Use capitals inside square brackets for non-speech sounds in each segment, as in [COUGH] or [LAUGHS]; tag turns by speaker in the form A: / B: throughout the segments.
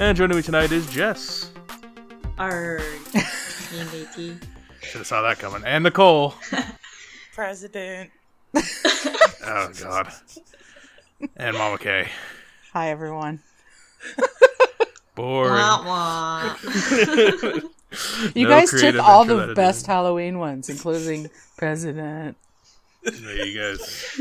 A: and joining me tonight is Jess.
B: Arg. [LAUGHS] Unity.
A: Should have saw that coming. And Nicole. [LAUGHS]
C: President. [LAUGHS]
A: Oh God. And Mama K.
D: Hi, everyone.
A: Boring.
B: Wah, wah.
D: You
A: No
D: guys took all the best. Halloween ones, including President.
A: There you guys.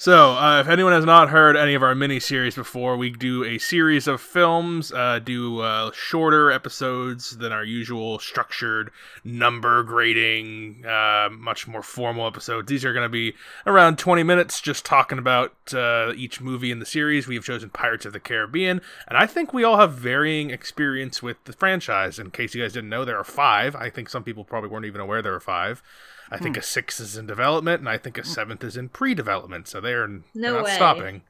A: So, uh, if anyone has not heard any of our mini series before, we do a series of films, uh, do uh, shorter episodes than our usual structured number grading, uh, much more formal episodes. These are going to be around 20 minutes, just talking about uh, each movie in the series. We have chosen Pirates of the Caribbean, and I think we all have varying experience with the franchise. In case you guys didn't know, there are five. I think some people probably weren't even aware there were five. I think
B: Hmm.
A: a sixth is in development, and I think a seventh is in pre-development. So they are
B: No
A: they're not
B: way.
A: stopping.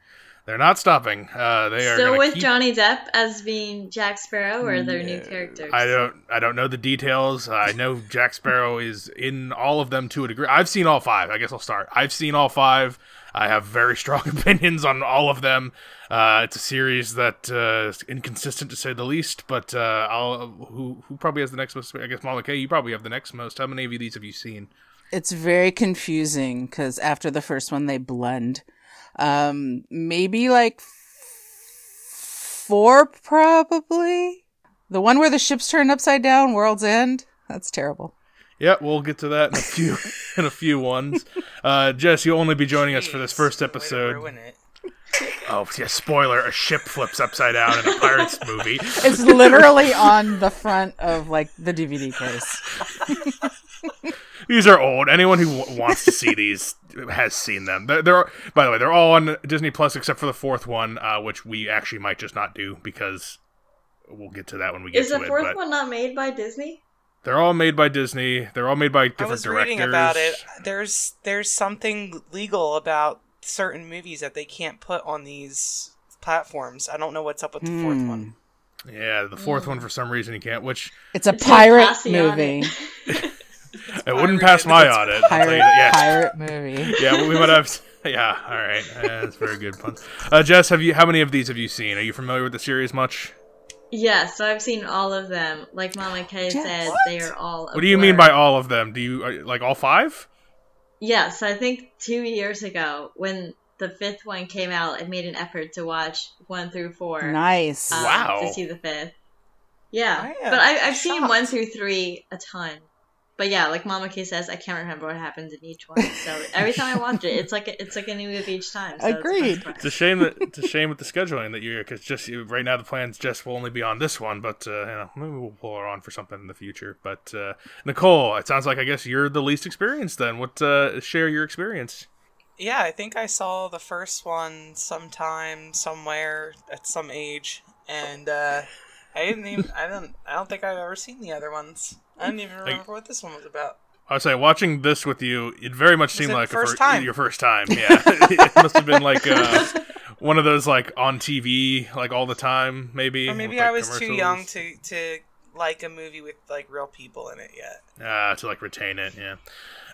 A: They're not stopping. Uh, they are
B: Still with
A: keep-
B: Johnny Depp as being Jack Sparrow, or are there new characters?
A: I don't. I don't know the details. I know Jack Sparrow is in all of them to a degree. I've seen all five. I guess I'll start. I've seen all five. I have very [LAUGHS] strong [LAUGHS] opinions on all of them. Uh, it's a series that uh, is inconsistent to say the least. But uh, I'll. Who who probably has the next most? I guess Mama K. You probably have the next most. How many of these have you seen?
D: It's very confusing because after the first one, they blend. Um, maybe like f- four, probably. The one where the ships turn upside down, World's End. That's terrible.
A: Yeah, we'll get to that in a few [LAUGHS] in a few ones. Uh, Jess, you'll only be joining us for this first episode.
C: ruin it. [LAUGHS]
A: Oh, yeah, spoiler: a ship flips upside down in a pirates [LAUGHS] movie.
D: It's literally on the front of like the DVD case.
A: These are old. Anyone who w- wants to see these [LAUGHS] has seen them. They're, they're by the way, they're all on Disney Plus except for the fourth one, uh, which we actually might just not do because we'll get to that when we get
B: Is
A: to
B: the
A: it.
B: fourth
A: but
B: one not made by Disney?
A: they're all made by Disney. They're all made by
C: I
A: different
C: was
A: directors.
C: reading about it. There's there's something legal about certain movies that they can't put on these platforms. I don't know what's up with the fourth
D: Hmm.
C: one.
A: Yeah, the fourth one for some reason you can't. Which
D: It's a
B: It says
D: pirate movie. [LAUGHS]
B: it.
A: it wouldn't pass my audit.
D: Pirate,
A: you. Yeah,
D: pirate movie. [LAUGHS]
A: yeah, but we might have. Yeah, all right. Uh, that's very good pun. Uh, Jess, have you? How many of these have you seen? Are you familiar with the series much?
B: Yeah, so I've seen all of them. Like Mama K
D: Yeah,
B: said,
D: what?
B: they are all. a
A: What do you mean by all of them? Do you are, like all five?
B: Yes, I think two years ago when the fifth one came out, I made an effort to watch one through four.
D: Nice.
B: um,
A: Wow.
B: To see the fifth. Yeah,
C: I
B: but I, I've seen one through three a ton. But yeah, like Mama K says, I can't remember what happens in each one. So every time I watch it, it's like a, it's like a new movie each time. So it's
D: Agreed.
B: surprise.
A: It's a shame that it's a shame with the scheduling that you're because just right now the plans just will only be on this one, but uh, you know maybe we'll pull her on for something in the future. But uh, Nicole, it sounds like I guess you're the least experienced. Then what? Uh, share your experience.
C: Yeah, I think I saw the first one sometime, somewhere, at some age, and uh, I didn't even. I don't. I don't think I've ever seen the other ones. I don't even remember what this one was about.
A: I would say watching this with you, it very much seemed like a
C: first
A: fir- your first time. Yeah, [LAUGHS] it must have been like uh, one of those like on TV like all the time, maybe.
C: Or maybe
A: with, like,
C: I was too young to to like a movie with like real people in it yet.
A: uh, to like retain it. Yeah.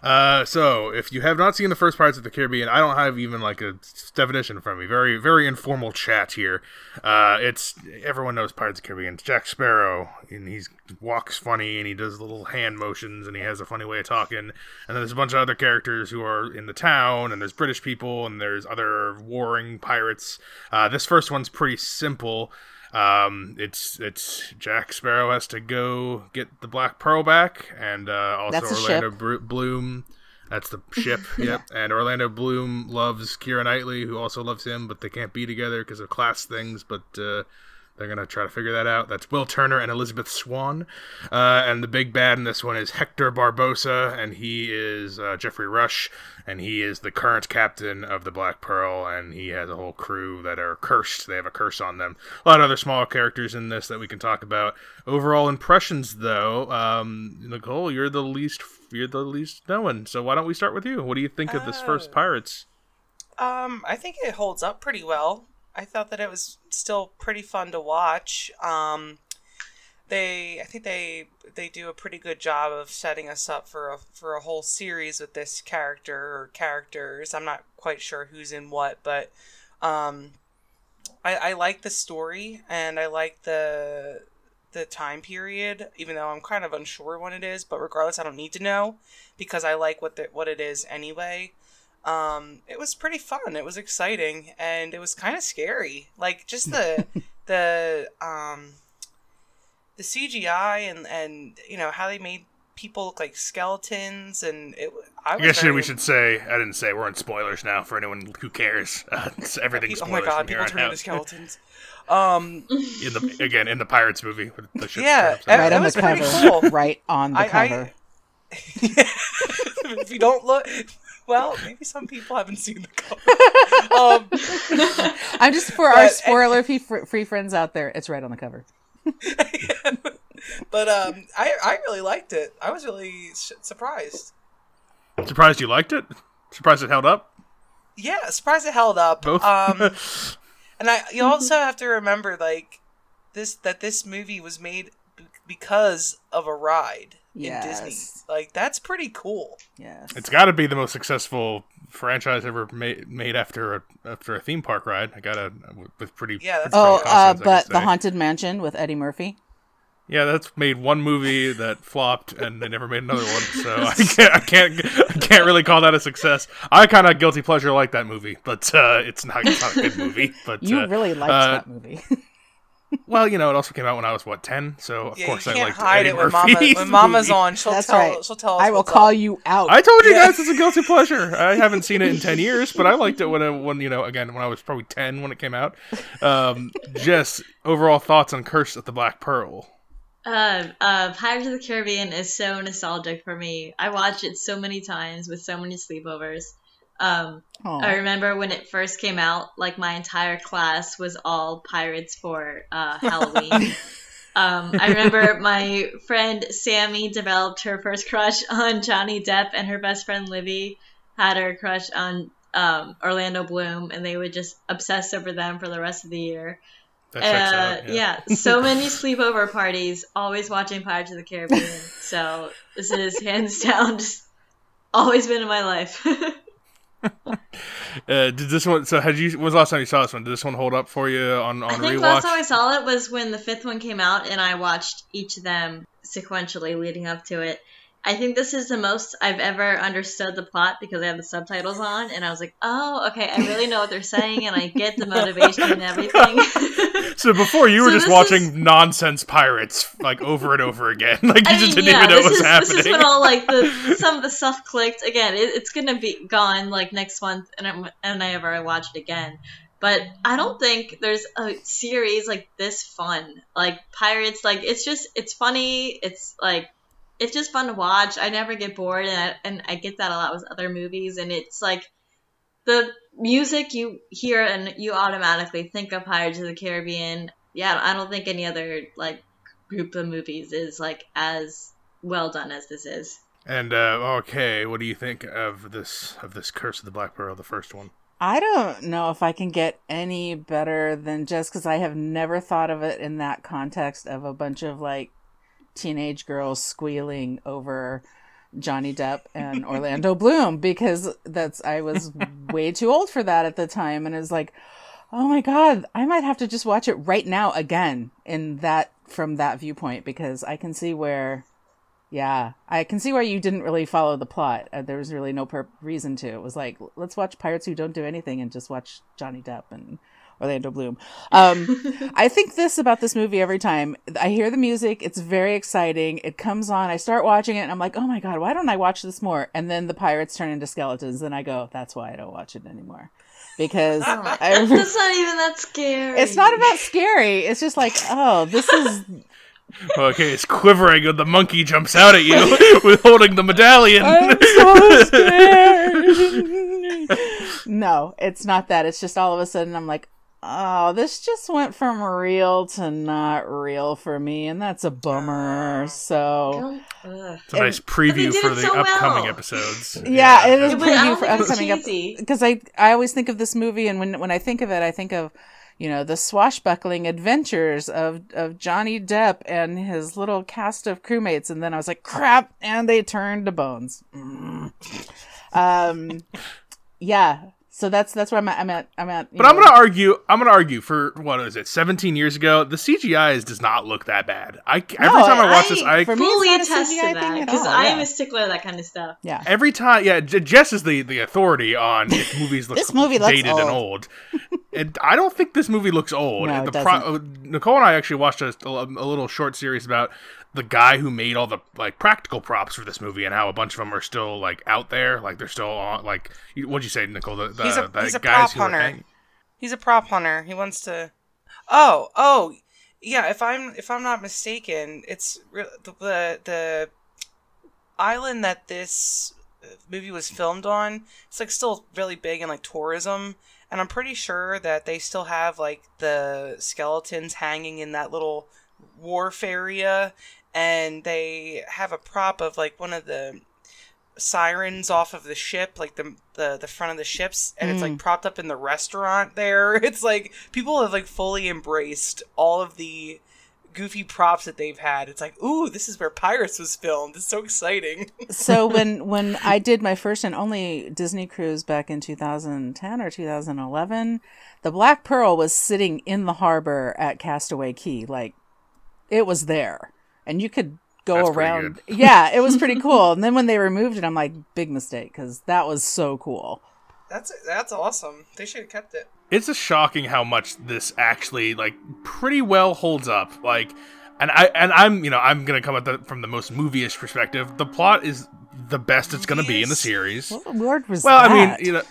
A: Uh, so if you have not seen the first Pirates of the Caribbean, I don't have even like a definition from me. Very, very informal chat here. Uh, it's everyone knows Pirates of the Caribbean. It's Jack Sparrow, and he walks funny, and he does little hand motions, and he has a funny way of talking. And then there's a bunch of other characters who are in the town, and there's British people, and there's other warring pirates. Uh, this first one's pretty simple. Um, it's it's Jack Sparrow has to go get the Black Pearl back, and uh, also Orlando. Br- Bloom. That's the ship. [LAUGHS] yep. And Orlando Bloom loves Keira Knightley, who also loves him, but they can't be together because of class things. But uh, they're gonna try to figure that out. That's Will Turner and Elizabeth Swann. Uh, and the big bad in this one is Hector Barbossa, and he is uh, Geoffrey Rush, and he is the current captain of the Black Pearl, and he has a whole crew that are cursed. They have a curse on them. A lot of other small characters in this that we can talk about. Overall impressions, though, um, Nicole, you're the least you're the least known. So why don't we start with you? What do you think of this first
C: Oh.
A: Pirates?
C: Um, I think it holds up pretty well. I thought that it was still pretty fun to watch. Um, they I think they they do a pretty good job of setting us up for a for a whole series with this character or characters. I'm not quite sure who's in what, but um, I I like the story and I like the the time period, even though I'm kind of unsure when it is. But regardless, I don't need to know because I like what the, what it is anyway. Um, it was pretty fun. It was exciting and it was kind of scary. Like just the [LAUGHS] the um the CGI and and you know how they made people look like skeletons and it. I,
A: I guess very... we should say I didn't say we're in spoilers now for anyone who cares. [LAUGHS] Uh, it's everything's
C: Oh my god, people turn into skeletons. [LAUGHS] Um,
A: in the again in the Pirates movie,
C: the yeah,
D: right on the cover, cool. right on the I, cover.
C: I, if you don't look, well, maybe some people haven't seen the cover. [LAUGHS]
D: Um, [LAUGHS] I'm just for but, our spoiler free, free friends out there. It's right on the cover. [LAUGHS]
C: but um, I I really liked it. I was really surprised.
A: Surprised you liked it. Surprised it held up.
C: Yeah, surprised it held up.
A: Both.
C: Um, and I you also have to remember like this that this movie was made because of a ride yes. in Disney. Like that's pretty cool.
D: Yes.
A: It's got to be the most successful franchise ever made made after a after a theme park ride. I got to with pretty
C: Yeah, that's
D: Oh, uh, but The Haunted Mansion with Eddie Murphy?
A: Yeah, that's made one movie that flopped, and they never made another one. So [LAUGHS] I can't, I can't, I can't really call that a success. I kind of guilty pleasure like that movie, but uh, it's not, it's not a good movie. [LAUGHS] But
D: you
A: uh,
D: really liked uh, that movie. [LAUGHS]
A: well, you know, it also came out when I was what ten, so of
C: yeah,
A: course
C: you
A: I
C: can't
A: liked
C: hide
A: Eddie
C: it when Mama when Mama's on. She'll
D: That's
C: tell.
D: right.
C: She'll tell us.
D: I will call
C: up.
D: you out.
A: I told you
C: Yeah.
A: guys it's a guilty pleasure. I [LAUGHS] haven't seen it in ten years, but I liked it when it, when you know again when I was probably ten when it came out. Um, [LAUGHS] just overall thoughts on Curse of the Black Pearl.
B: Uh, uh, Pirates of the Caribbean is so nostalgic for me. I watched it so many times with so many sleepovers. Um, I remember when it first came out, like my entire class was all pirates for uh, Halloween. [LAUGHS] um, I remember my friend Sammy developed her first crush on Johnny Depp, and her best friend Livy had her crush on um, Orlando Bloom, and they would just obsess over them for the rest of the year. Uh,
A: out, yeah.
B: yeah, so [LAUGHS] many sleepover parties, always watching Pirates of the Caribbean. so this is hands down just always been in my life. [LAUGHS] [LAUGHS]
A: Uh, did this one? So, had you? When was the last time you saw this one? Did this one hold up for you on on
B: I think
A: rewatch?
B: last time I saw it was when the fifth one came out, and I watched each of them sequentially leading up to it. I think this is the most I've ever understood the plot because I have the subtitles on, and I was like, "Oh, okay, I really know what they're saying, and I get the [LAUGHS] motivation and everything." [LAUGHS]
A: so before you were just watching
B: is-
A: nonsense pirates like over and over again, [LAUGHS] like you
B: I
A: just
B: mean,
A: didn't
B: yeah,
A: even know what was
B: is,
A: happening.
B: This is when all like the some of the stuff clicked. Again, it, it's gonna be gone like next month, and I'm, and I ever watch it again. But I don't think there's a series like this fun. Like Pirates, like it's just it's funny. It's like it's just fun to watch. I never get bored, and I, and I get that a lot with other movies. And it's like the music you hear and you automatically think of Pirates of the Caribbean. Yeah, I don't think any other like group of movies is like as well done as this is.
A: and uh, okay, what do you think of this of this Curse of the Black Pearl, the first one?
D: I don't know if I can get any better than just because I have never thought of it in that context of a bunch of like teenage girls squealing over Johnny Depp and Orlando Bloom because that's I was [LAUGHS] way too old for that at the time. And it's like oh my god I might have to just watch it right now again in that from that viewpoint because I can see where yeah I can see where you didn't really follow the plot. Uh, there was really no per- reason to. It was like let's watch pirates who don't do anything and just watch Johnny Depp and Orlando Bloom. Um, [LAUGHS] I think this about this movie every time. I hear the music, it's very exciting. It comes on, I start watching it, and I'm like, oh my god, why don't I watch this more? And then the pirates turn into skeletons, and I go, that's why I don't watch it anymore. Because [LAUGHS] I,
B: That's not even that scary.
D: it's not about scary. It's just like, oh, this is [LAUGHS]
A: Okay, it's quivering, and the monkey jumps out at you with holding the medallion.
D: I'm so scared. no, it's not that. It's just all of a sudden I'm like, oh, this just went from real to not real for me, and that's a bummer. So
B: Don't-
A: It's a nice preview for the
B: so
A: upcoming
B: well.
A: episodes. [LAUGHS]
D: yeah, it is
B: Yeah,
D: a
B: but
D: preview for upcoming
B: episodes
D: because I I always think of this movie, and when when I think of it, I think of you know, the swashbuckling adventures of, of Johnny Depp and his little cast of crewmates. And then I was like, crap, and they turned to bones. Mm. Um, yeah. So that's that's where I'm at. I'm at. I'm at
A: but know. I'm gonna argue. I'm gonna argue for what is it? 17 years ago, the CGI is, does not look that bad. I every
B: no,
A: time I watch I, this, I
B: fully attest to that because I am a stickler of that kind of stuff.
D: Yeah.
A: Every time, yeah, Jess is the the authority on if [LAUGHS] movies look
D: this movie looks
A: dated
D: old.
A: and old. and I don't think this movie looks old.
D: No,
A: the
D: it doesn't.
A: Nicole and I actually watched a, a, a little short series about the guy who made all the like practical props for this movie and how a bunch of them are still like out there, like they're still on. Like, what'd you say, Nicole? The, the,
C: he's a, he's a prop hunter.
A: hang-
C: He's a prop hunter. He wants to. Oh, oh, yeah. If I'm if I'm not mistaken, it's re- the the, the island that this uh, movie was filmed on. It's like still really big in like tourism, and I'm pretty sure that they still have like the skeletons hanging in that little wharf area, and they have a prop of like one of the sirens off of the ship, like the the, the front of the ships, and it's like mm. propped up in the restaurant there. [LAUGHS] It's like people have like fully embraced all of the goofy props that they've had. It's like, ooh, this is where Pirates was filmed. It's so exciting. [LAUGHS]
D: so when when I did my first and only Disney cruise back in 2010 or 2011, the Black Pearl was sitting in the harbor at Castaway Cay, like it was there, and you could go
A: That's
D: around. Yeah, it was pretty [LAUGHS] cool. And then when they removed it, I'm like, big mistake because that was so cool.
C: That's that's awesome. They should have kept it.
A: it's just shocking how much this actually like pretty well holds up like and i and i'm you know i'm gonna come at the from the most movie-ish perspective the plot is the best it's gonna be in the series
D: What word was
A: well
D: that?
A: i mean you know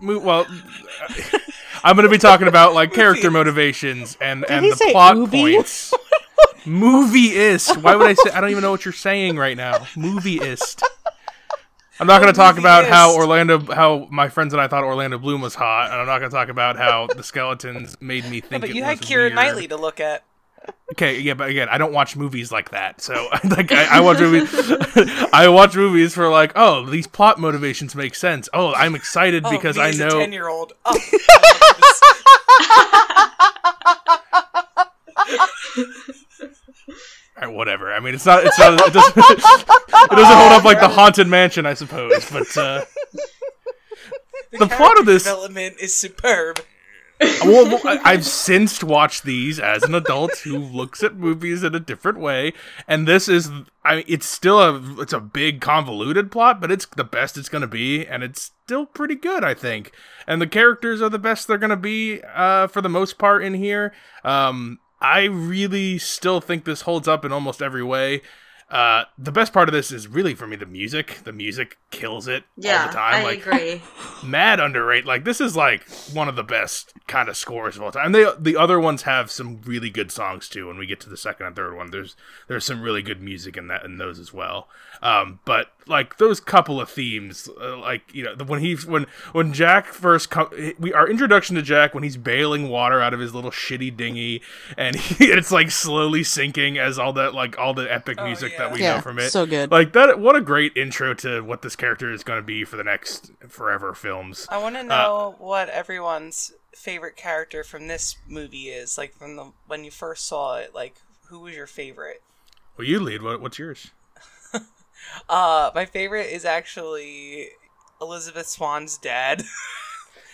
A: mo- well [LAUGHS] i'm gonna be talking about like character motivations and and the plot
D: ubi?
A: points [LAUGHS] movie-ist why would i say i don't even know what you're saying right now movie-ist I'm not going to talk about how Orlando, how my friends and I thought Orlando Bloom was hot, and I'm not going to talk about how the skeletons made me
C: Yeah,
A: think
C: but
A: it
C: you had Keira
A: weird.
C: Knightley to look at.
A: Okay, yeah, but again, I don't watch movies like that. So, [LAUGHS] like, I, I watch movies. [LAUGHS] I watch movies for like, oh, these plot motivations make sense. Oh, I'm excited
C: Oh,
A: because I know.
C: ten year old. Oh, [LAUGHS]
A: All right, whatever. I mean, it's not. It's not. It doesn't. [LAUGHS] it doesn't hold up like the haunted mansion, I suppose. But uh, the plot of this-
C: development is superb.
A: well, well, I've since watched these as an adult who looks at movies in a different way, and this is, I mean, it's still a, it's a big convoluted plot, but it's the best it's gonna be, and it's still pretty good, I think. And the characters are the best they're gonna be, uh, for the most part in here. Um, I really still think this holds up in almost every way. Uh, the best part of this is really for me the music. The music kills it
B: Yeah,
A: all the time.
B: I
A: like
B: agree. [LAUGHS]
A: mad underrated. Like this is like one of the best kind of scores of all time. And they the other ones have some really good songs too. When we get to the second and third one, there's there's some really good music in that in those as well. Um, but like those couple of themes, uh, like you know, the, when he's when when Jack first come, we our introduction to Jack when he's bailing water out of his little shitty dinghy, and he, [LAUGHS] it's like slowly sinking as all that like all the epic
C: Oh,
A: music
C: yeah.
A: That we
D: Yeah,
A: know from it.
D: so good.
A: Like that. What a great intro to what this character is going to be for the next forever films.
C: I want to know what everyone's favorite character from this movie is. Like from the when you first saw it, like who was your favorite?
A: Well, you lead. What, what's yours? [LAUGHS]
C: Uh, my favorite is actually Elizabeth Swann's dad. [LAUGHS]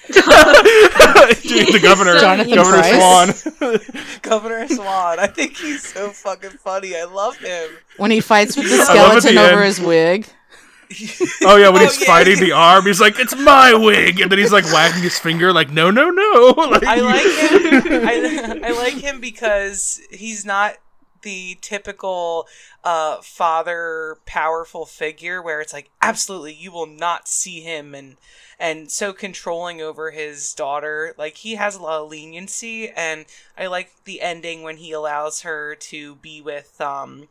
C: [LAUGHS]
A: Dude, the governor,
D: Jonathan
A: Governor
D: Pryce?
A: Swann. [LAUGHS]
C: Governor Swann. I think he's so fucking funny. I love him.
D: When he fights with the
A: I love at
D: skeleton
A: the
D: over
A: end-
D: his wig. [LAUGHS]
A: Oh yeah, when
C: Oh,
A: he's
C: yeah.
A: fighting the arm, he's like, "It's my wig," and then he's like wagging his finger, like, "No, no, no!" Like,
C: I like him. I, I like him because he's not the typical uh, father powerful figure where it's like absolutely you will not see him and and so controlling over his daughter. Like he has a lot of leniency and i like the ending when he allows her to be with um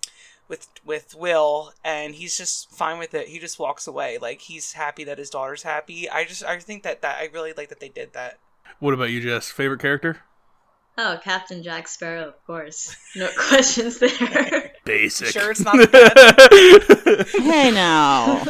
C: with with will and he's just fine with it. He just walks away. Like he's happy that his daughter's happy. I just i think that that i really like that they did that.
A: What about you, Jess? Favorite character?
B: Oh, Captain Jack Sparrow, of course. No [LAUGHS] questions there. [LAUGHS]
A: Basic.
C: Sure it's not [LAUGHS]
D: Hey now.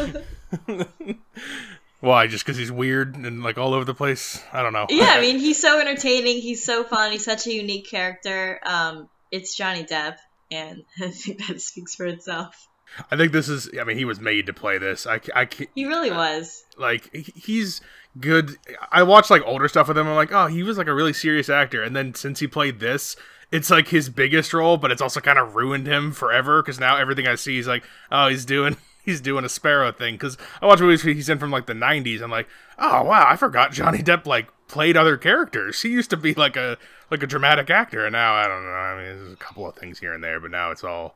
A: Why? Just because he's weird and like all over the place? I don't know.
B: Yeah, I mean, he's so entertaining. He's so fun. He's such a unique character. Um, it's Johnny Depp, and I think that speaks for itself.
A: I think this is. I mean, he was made to play this. I, I,
B: he really was.
A: Like he's good. I watched like older stuff with him. I'm like, oh, he was like a really serious actor. And then since he played this, it's like his biggest role, but it's also kind of ruined him forever because now everything I see he's like, oh, he's doing [LAUGHS] he's doing a Sparrow thing. Because I watch movies he's in from like the '90s. I'm like, oh wow, I forgot Johnny Depp like played other characters. He used to be like a like a dramatic actor, and now I don't know. I mean, there's a couple of things here and there, but now it's all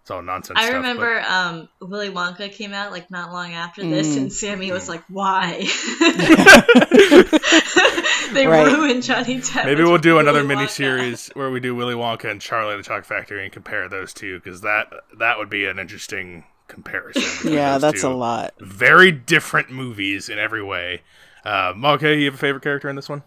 A: it's all nonsense.
B: I
A: stuff,
B: remember
A: but...
B: um, Willy Wonka came out like not long after this, mm. and Sammy was like, "Why?" [LAUGHS] they right. ruined Johnny Depp.
A: Maybe we'll do another mini series where we do Willy Wonka and Charlie the Chalk Factory and compare those two because that that would be an interesting comparison.
D: yeah, that's a lot.
A: Very different movies in every way. Uh, okay, you have a favorite character in this one?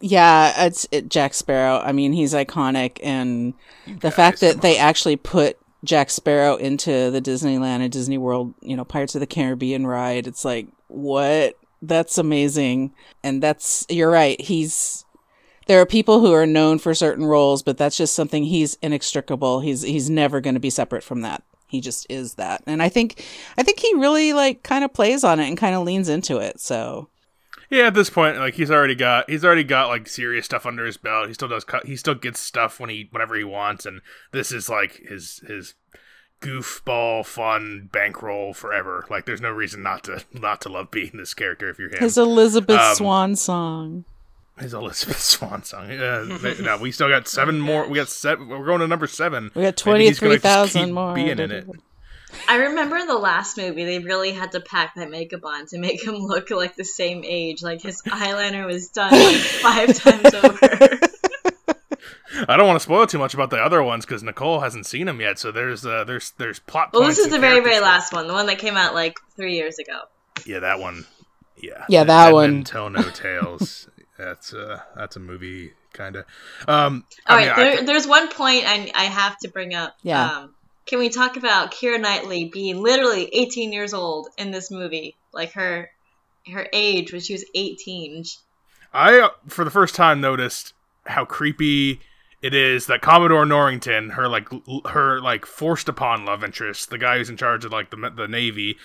D: Yeah, it's it, Jack Sparrow. I mean, he's iconic, and you the fact that they actually put Jack Sparrow into the Disneyland and Disney World, you know, Pirates of the Caribbean ride, it's like, what? That's amazing. And that's, you're right. He's, there are people who are known for certain roles, but that's just something he's inextricable. He's, he's never going to be separate from that. He just is that. And I think, I think he really like kind of plays on it and kind of leans into it. So,
A: yeah, at this point, like he's already got he's already got like serious stuff under his belt. He still does cut. He still gets stuff when he whenever he wants, and this is like his his goofball fun bankroll forever. Like there's no reason not to [LAUGHS] not to love being this character if you're him.
D: His Elizabeth um, Swan song.
A: His Elizabeth [LAUGHS] Swan song. Yeah, no, we still got seven more. We got seven. We're going to number seven.
D: We got twenty three thousand more.
A: Being in it.
B: I remember in the last movie they really had to pack that makeup on to make him look like the same age. Like his eyeliner was done like five times [LAUGHS] over.
A: I don't want to spoil too much about the other ones because Nicole hasn't seen them yet. So there's uh, there's there's plot.
B: Well, this is the very very stuff. last one, the one that came out like three years ago.
A: Yeah, that one. Yeah,
D: yeah, that and, one.
A: Tell no [LAUGHS] tales. that's uh that's a movie kind of. Um,
B: All right, mean, there, there's one point I I have to bring up.
D: Yeah.
B: Um, can we talk about Keira Knightley being literally 18 years old in this movie? Like her her age when she was 18.
A: I uh, for the first time noticed how creepy it is that Commodore Norrington, her like her like forced upon love interest, the guy who's in charge of like the the navy,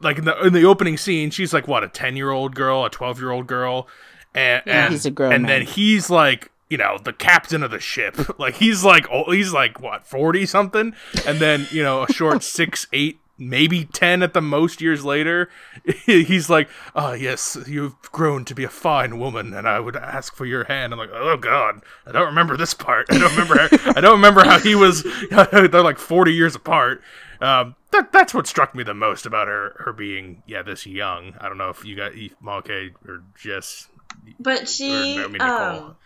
A: like in the in the opening scene, she's like what a 10 year old girl, a 12 year old girl, and
D: yeah,
A: and,
D: he's a grown
A: and
D: man.
A: then he's like you know the captain of the ship. [LAUGHS] Like he's like oh, he's like what 40 something and then you know a short [LAUGHS] six eight maybe 10 at the most years later [LAUGHS] he's like oh yes you've grown to be a fine woman and i would ask for your hand. I'm like oh god i don't remember this part. I don't remember how, i don't remember how he was they're like 40 years apart. Um, that, that's what struck me the most about her her being yeah this young. I don't know if you got Mama K or Jess
B: but she or, um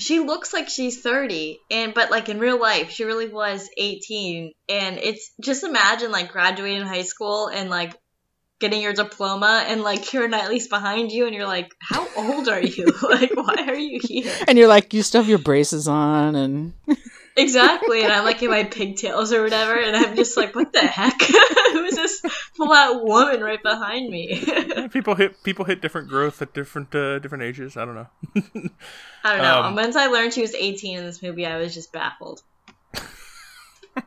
B: she looks like she's 30 and but like in real life she really was 18 and it's just imagine like graduating high school and like getting your diploma and like Keira Knightley's behind you and you're like how old are you? [LAUGHS] Like why are you here?
D: And you're like you still have your braces on and
B: exactly and I'm like in my pigtails or whatever and I'm just like what the heck? [LAUGHS] Who's full out woman right behind me [LAUGHS]
A: people hit people hit different growth at different uh, different ages I don't know [LAUGHS]
B: I don't know um, once I learned she was 18 in this movie I was just baffled [LAUGHS]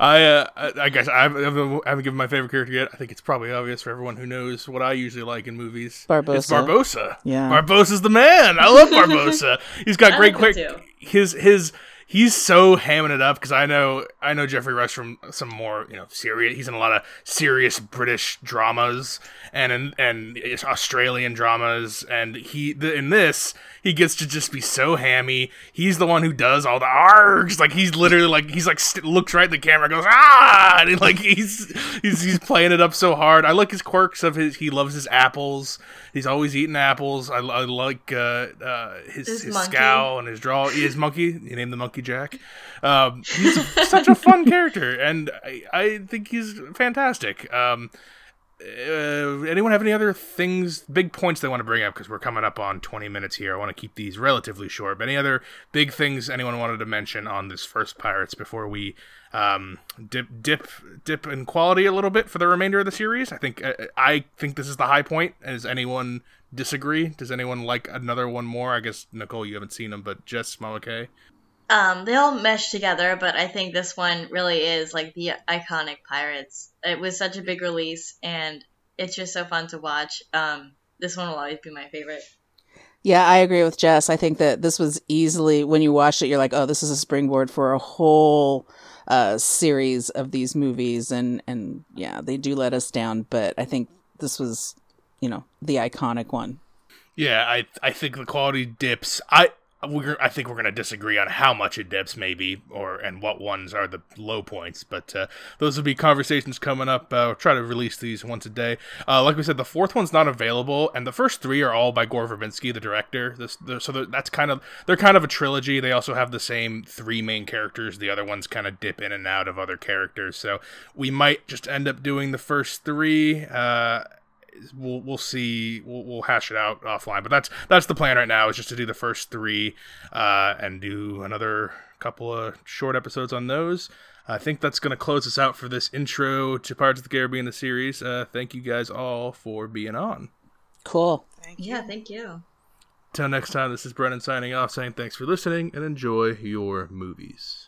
A: I uh, I guess I haven't, I haven't given my favorite character yet. I think it's probably obvious for everyone who knows what I usually like in movies.
D: Barbossa.
A: It's Barbossa.
D: Yeah,
A: Barbossa's the man. I love Barbossa. He's got great quick. His his he's so hamming it up because I know I know Geoffrey Rush from some more you know serious. He's in a lot of serious British dramas and in, and Australian dramas, and he the, in this he gets to just be so hammy. He's the one who does all the args. Like he's literally like he's like st- looks right at the camera, goes ah, [LAUGHS] and he, like he's he's he's playing it up so hard. I like his quirks of his. He loves his apples. He's always eating apples. I, I like uh, uh, his his, his scowl and his draw. His monkey. He named the monkey Jack. Um, he's such a fun character, and I, I think he's fantastic. Um, uh, anyone have any other things, big points they want to bring up? Because we're coming up on 20 minutes here. I want to keep these relatively short. But any other big things anyone wanted to mention on this first Pirates before we um, dip dip dip in quality a little bit for the remainder of the series? I think uh, I think this is the high point. Does anyone disagree? Does anyone like another one more? I guess Nicole, you haven't seen them, but Jess, Mama K.
B: Um, they all mesh together, but I think this one really is like the iconic Pirates. It was such a big release, and it's just so fun to watch. Um, this one will always be my favorite.
D: Yeah, I agree with Jess. I think that this was easily when you watch it, you're like, oh, this is a springboard for a whole uh, series of these movies, and and yeah, they do let us down, but I think this was, you know, the iconic one.
A: Yeah, I I think the quality dips. I we're, I think we're going to disagree on how much it dips, maybe, or and what ones are the low points. But uh, those will be conversations coming up. Uh, we'll try to release these once a day. Uh, like we said, the fourth one's not available, and the first three are all by Gore Verbinski, the director. This, so that's kind of they're kind of a trilogy. They also have the same three main characters. The other ones kind of dip in and out of other characters. So we might just end up doing the first three uh, we'll we'll see we'll, we'll hash it out offline but that's that's the plan right now is just to do the first three uh, and do another couple of short episodes on those. I think that's going to close us out for this intro to pirates of the caribbean the series. Uh, thank you guys all for being on.
D: Cool.
B: Thank yeah thank you.
A: Till next time this is brennan signing off saying thanks for listening and enjoy your movies